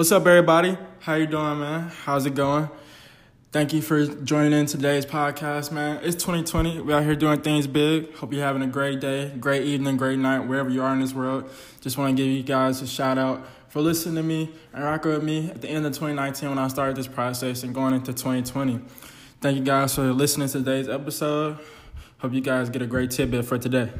What's up, everybody? How you doing, man? How's it going? Thank you for joining in today's podcast, man. It's 2020. We're out here doing things big. Hope you're having a great day, great evening, great night, wherever you are in this world. Just want to give you guys a shout out for listening to me and rocking with me at the end of 2019 when I started this process and going into 2020. Thank you guys for listening to today's episode. Hope you guys get a great tidbit for today.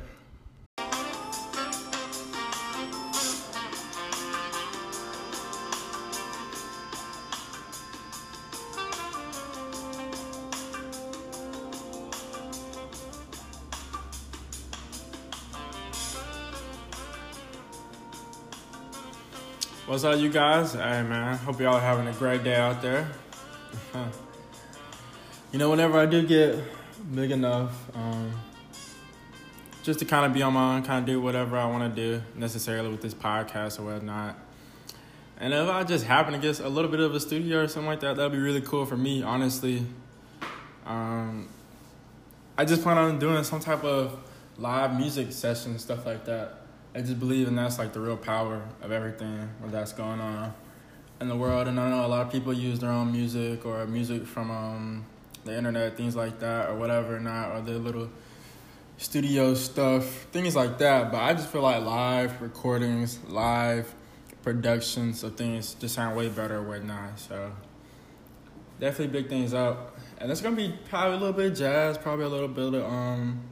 What's up, you guys? Hey, man. Hope y'all are having a great day out there. you know, whenever I do get big enough, um, just to kind of be on my own, kind of do whatever I want to do necessarily with this podcast or whatnot. And if I just happen to get a little bit of a studio or something like that, that'd be really cool for me, honestly. Um, I just plan on doing some type of live music session, stuff like that. I just believe in that's like the real power of everything that's going on in the world. And I know a lot of people use their own music or music from um, the internet, things like that, or whatever, not or their little studio stuff, things like that. But I just feel like live recordings, live productions of things just sound way better or whatnot. So definitely big things up. And it's gonna be probably a little bit of jazz, probably a little bit of um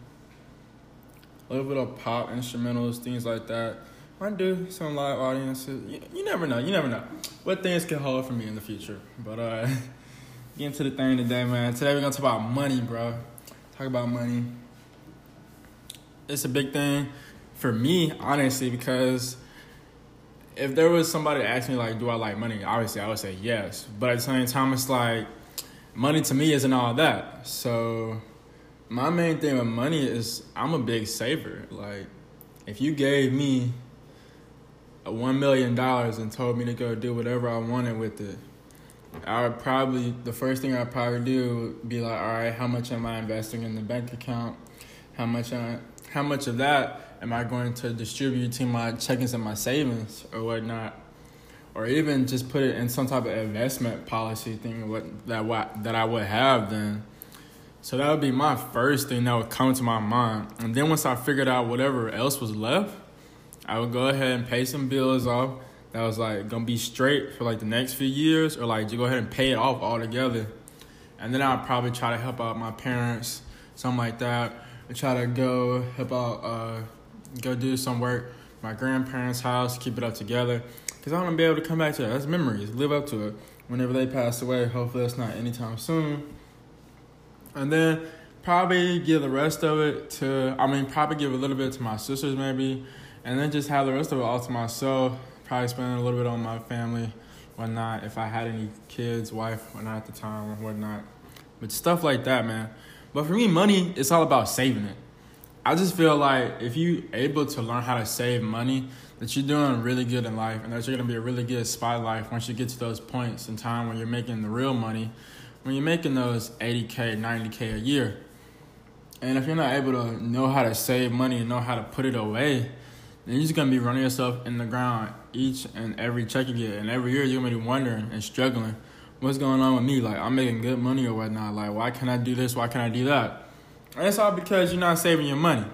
a little bit of pop instrumentals, things like that. Might do some live audiences. You, you never know. You never know what things can hold for me in the future. But uh, get into the thing today, man. Today we're gonna talk about money, bro. Talk about money. It's a big thing for me, honestly, because if there was somebody to ask me like, do I like money? Obviously, I would say yes. But at the same time, it's like money to me isn't all that. So my main thing with money is I'm a big saver. Like, if you gave me a one million dollars and told me to go do whatever I wanted with it, I would probably the first thing I'd probably do would be like, all right, how much am I investing in the bank account? How much I, how much of that am I going to distribute to my checkings and my savings or whatnot? Or even just put it in some type of investment policy thing what that what that I would have then so that would be my first thing that would come to my mind. And then once I figured out whatever else was left, I would go ahead and pay some bills off. That was like gonna be straight for like the next few years, or like to go ahead and pay it off altogether. And then I'd probably try to help out my parents, something like that. I try to go help out, uh, go do some work, my grandparents' house, keep it up together. Cause I want to be able to come back to that. That's memories. Live up to it. Whenever they pass away, hopefully it's not anytime soon and then probably give the rest of it to I mean probably give a little bit to my sisters maybe, and then just have the rest of it all to myself. Probably spend a little bit on my family, whatnot. If I had any kids, wife, whatnot at the time or whatnot, but stuff like that, man. But for me, money it's all about saving it. I just feel like if you able to learn how to save money, that you're doing really good in life, and that you're gonna be a really good spot life once you get to those points in time when you're making the real money when you're making those 80K, 90K a year, and if you're not able to know how to save money and know how to put it away, then you're just gonna be running yourself in the ground each and every check you get. And every year you're gonna be wondering and struggling, what's going on with me? Like I'm making good money or whatnot. Like why can't I do this? Why can't I do that? And it's all because you're not saving your money.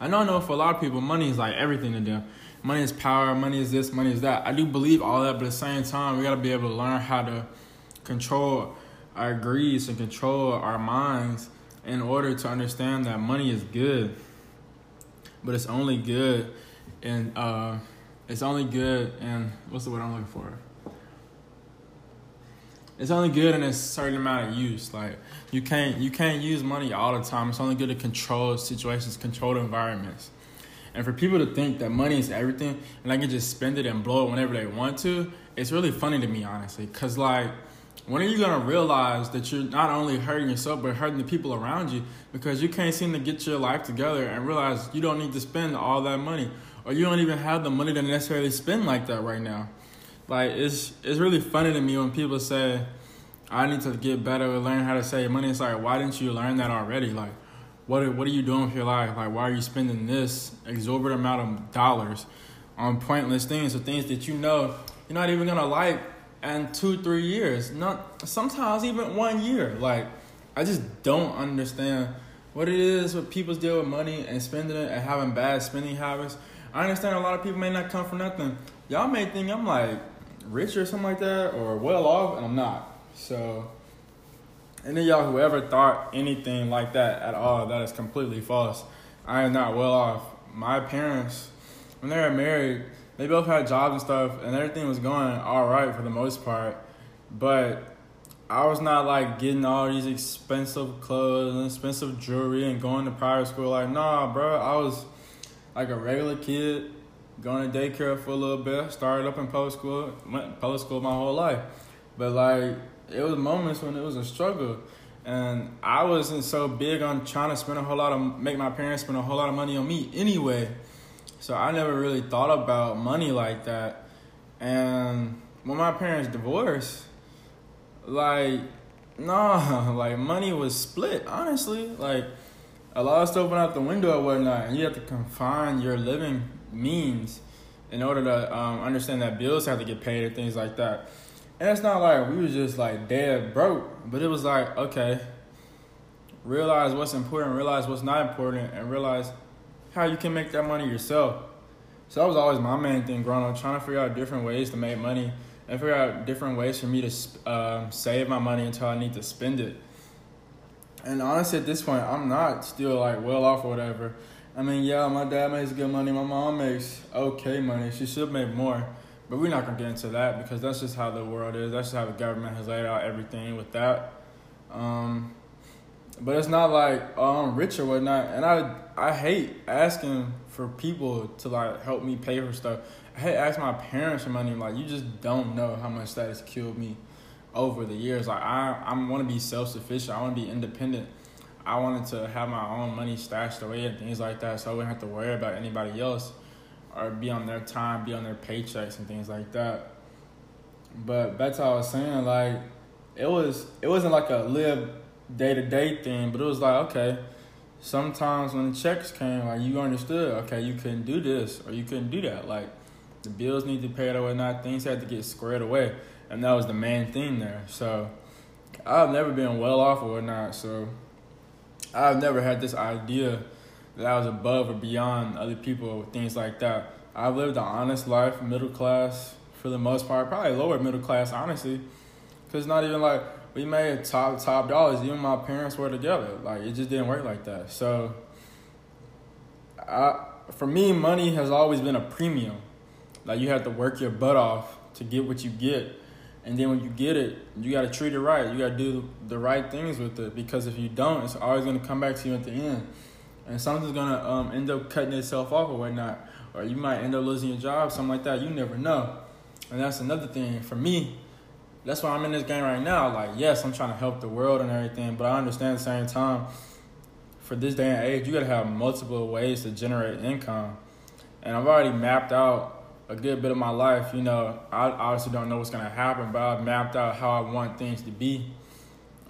I know, I know for a lot of people, money is like everything to them. Money is power, money is this, money is that. I do believe all that, but at the same time, we gotta be able to learn how to control our greeds and control our minds in order to understand that money is good, but it's only good and uh, it's only good and what's the word I'm looking for? It's only good in a certain amount of use. Like you can't you can't use money all the time. It's only good to control situations, control environments. And for people to think that money is everything and I can just spend it and blow it whenever they want to, it's really funny to me honestly. Cause like when are you gonna realize that you're not only hurting yourself but hurting the people around you because you can't seem to get your life together and realize you don't need to spend all that money or you don't even have the money to necessarily spend like that right now. Like it's it's really funny to me when people say, "I need to get better learn how to save money." It's like, why didn't you learn that already? Like, what are, what are you doing with your life? Like, why are you spending this exorbitant amount of dollars on pointless things or things that you know you're not even gonna like in two, three years. Not sometimes even one year. Like I just don't understand what it is with people's deal with money and spending it and having bad spending habits. I understand a lot of people may not come from nothing. Y'all may think I'm like rich or something like that or well off, and I'm not. So, any y'all who ever thought anything like that at all, that is completely false. I am not well off. My parents, when they were married, they both had jobs and stuff, and everything was going all right for the most part. But I was not like getting all these expensive clothes and expensive jewelry and going to private school. Like, nah, bro. I was like a regular kid, going to daycare for a little bit. Started up in public school, went public school my whole life. But like, it was moments when it was a struggle, and I wasn't so big on trying to spend a whole lot of make my parents spend a whole lot of money on me anyway. So I never really thought about money like that. And when my parents divorced, like, nah, like money was split, honestly. Like a lot of stuff went out the window and whatnot, and you have to confine your living means in order to um, understand that bills have to get paid and things like that. And it's not like we was just like dead broke, but it was like, okay, realize what's important, realize what's not important, and realize how you can make that money yourself. So that was always my main thing growing up, trying to figure out different ways to make money and figure out different ways for me to uh, save my money until I need to spend it. And honestly, at this point, I'm not still like well off or whatever. I mean, yeah, my dad makes good money. My mom makes okay money. She should make more. But we're not gonna get into that because that's just how the world is. That's just how the government has laid out everything with that. Um, but it's not like oh, I'm rich or whatnot. And I I hate asking for people to like help me pay for stuff. I hate asking my parents for money. Like you just don't know how much that has killed me over the years. Like I I want to be self sufficient. I want to be independent. I wanted to have my own money stashed away and things like that, so I wouldn't have to worry about anybody else or be on their time, be on their paychecks and things like that. But that's how I was saying, like it was it wasn't like a live day to day thing, but it was like okay. Sometimes when the checks came, like you understood, okay, you couldn't do this or you couldn't do that. Like the bills need to pay or whatnot. Things had to get squared away, and that was the main thing there. So I've never been well off or whatnot. So I've never had this idea that I was above or beyond other people, things like that. I've lived an honest life, middle class for the most part, probably lower middle class, honestly, because not even like we made top top dollars. Even my parents were together. Like it just didn't work like that. So, I for me, money has always been a premium. Like you have to work your butt off to get what you get. And then when you get it, you got to treat it right. You got to do the right things with it because if you don't, it's always to come back to you at the end and something's gonna um, end up cutting itself off or whatnot, or you might end up losing your job, something like that. You never know, and that's another thing for me. That's why I'm in this game right now. Like, yes, I'm trying to help the world and everything, but I understand at the same time, for this day and age, you gotta have multiple ways to generate income, and I've already mapped out a good bit of my life. You know, I obviously don't know what's gonna happen, but I've mapped out how I want things to be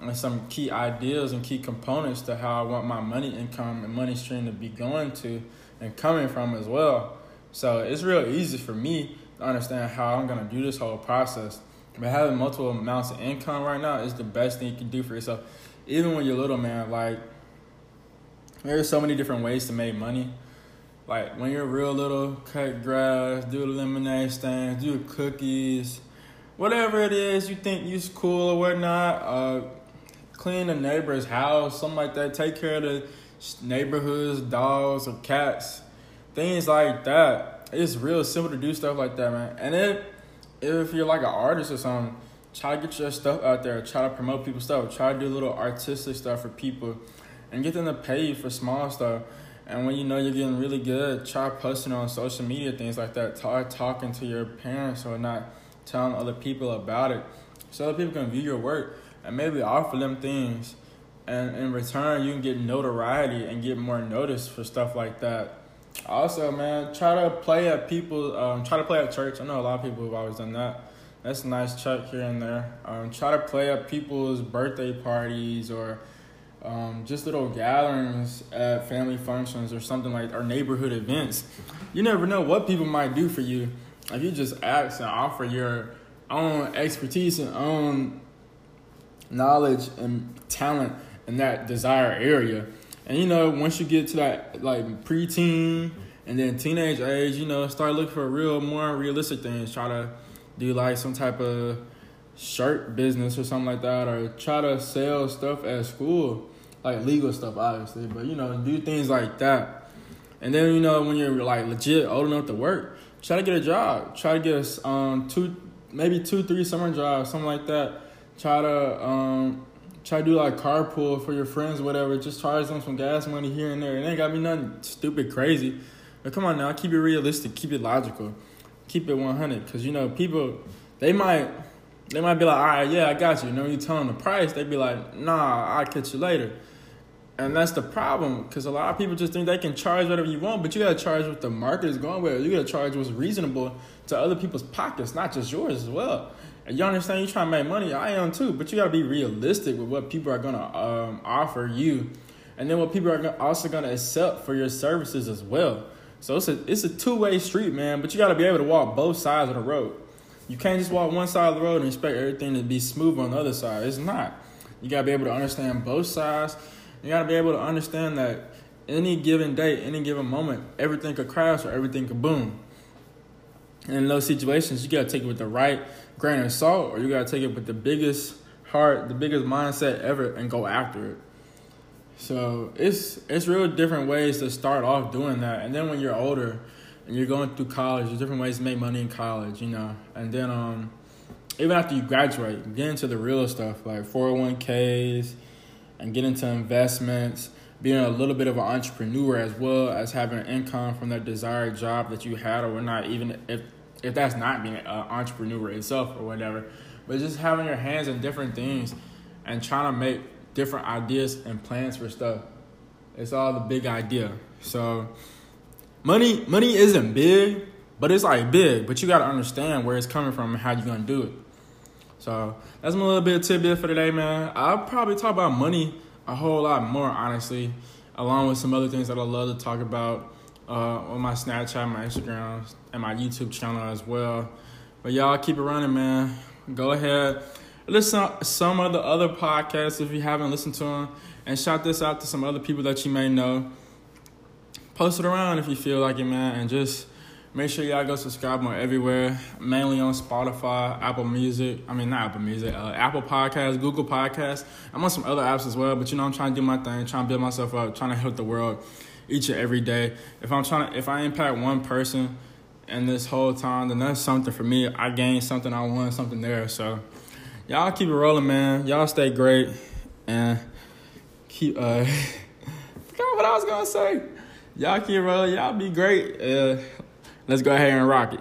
and some key ideas and key components to how I want my money income and money stream to be going to and coming from as well. So it's real easy for me to understand how I'm gonna do this whole process. But having multiple amounts of income right now is the best thing you can do for yourself. Even when you're little, man, like there's so many different ways to make money. Like when you're real little, cut grass, do the lemonade stands, do cookies, whatever it is you think you's cool or whatnot. Uh, clean a neighbor's house, something like that. Take care of the neighborhood's dogs or cats, things like that. It's real simple to do stuff like that, man. And if if you're like an artist or something, try to get your stuff out there. Try to promote people's stuff. Try to do little artistic stuff for people, and get them to pay you for small stuff. And when you know you're getting really good, try posting on social media, things like that. Try talking to your parents or not, telling other people about it, so other people can view your work and maybe offer them things and in return you can get notoriety and get more notice for stuff like that also man try to play at people um, try to play at church. I know a lot of people have always done that. That's a nice check here and there. Um, try to play at people's birthday parties or um, just little gatherings at family functions or something like or neighborhood events. You never know what people might do for you. If you just ask and offer your own expertise and own knowledge and talent in that desired area. And you know, once you get to that like preteen and then teenage age, you know, start looking for real more realistic things. Try to do like some type of shirt business or something like that, or try to sell stuff at school, like legal stuff, obviously. But you know, do things like that. And then you know, when you're like legit old enough to work, try to get a job. Try to get a um two, maybe two, three summer jobs, something like that. Try to um try to do like carpool for your friends, whatever. Just charge them some gas money here and there. It ain't got me nothing stupid crazy. But come on now, keep it realistic, keep it logical, keep it one hundred. Cause you know people, they might they might be like, all right, yeah, I got you. You know, you tell them the price, they be like, nah, I'll catch you later. And that's the problem, because a lot of people just think they can charge whatever you want, but you gotta charge what the market is going with. You gotta charge what's reasonable to other people's pockets, not just yours as well. You understand you trying to make money, I am too, but you gotta be realistic with what people are gonna um, offer you, and then what people are also gonna accept for your services as well. So it's a it's a two way street, man. But you gotta be able to walk both sides of the road. You can't just walk one side of the road and expect everything to be smooth on the other side. It's not. You gotta be able to understand both sides. You gotta be able to understand that any given day, any given moment, everything could crash or everything could boom. And in those situations, you gotta take it with the right grain of salt, or you gotta take it with the biggest heart, the biggest mindset ever, and go after it. So it's it's real different ways to start off doing that, and then when you're older and you're going through college, there's different ways to make money in college, you know. And then um, even after you graduate, get into the real stuff like 401ks and get into investments, being a little bit of an entrepreneur as well as having an income from that desired job that you had or not even if if that's not being an entrepreneur itself or whatever, but just having your hands in different things and trying to make different ideas and plans for stuff. It's all the big idea. So money money isn't big, but it's like big. But you gotta understand where it's coming from and how you're gonna do it. So that's my little bit of tidbit for today, man. I'll probably talk about money a whole lot more, honestly, along with some other things that I love to talk about uh, on my Snapchat, my Instagram, and my YouTube channel as well. But y'all keep it running, man. Go ahead, listen to some of the other podcasts if you haven't listened to them, and shout this out to some other people that you may know post it around if you feel like it, man, and just make sure y'all go subscribe more everywhere, mainly on Spotify, Apple Music. I mean, not Apple Music, uh, Apple Podcasts, Google Podcasts. I'm on some other apps as well, but you know, I'm trying to do my thing, trying to build myself up, trying to help the world each and every day. If I'm trying to, if I impact one person in this whole time, then that's something for me. I gained something, I won something there. So, y'all keep it rolling, man. Y'all stay great and keep. uh Forgot what I was gonna say. Y'all keep rolling. Y'all be great. Uh, let's go ahead and rock it.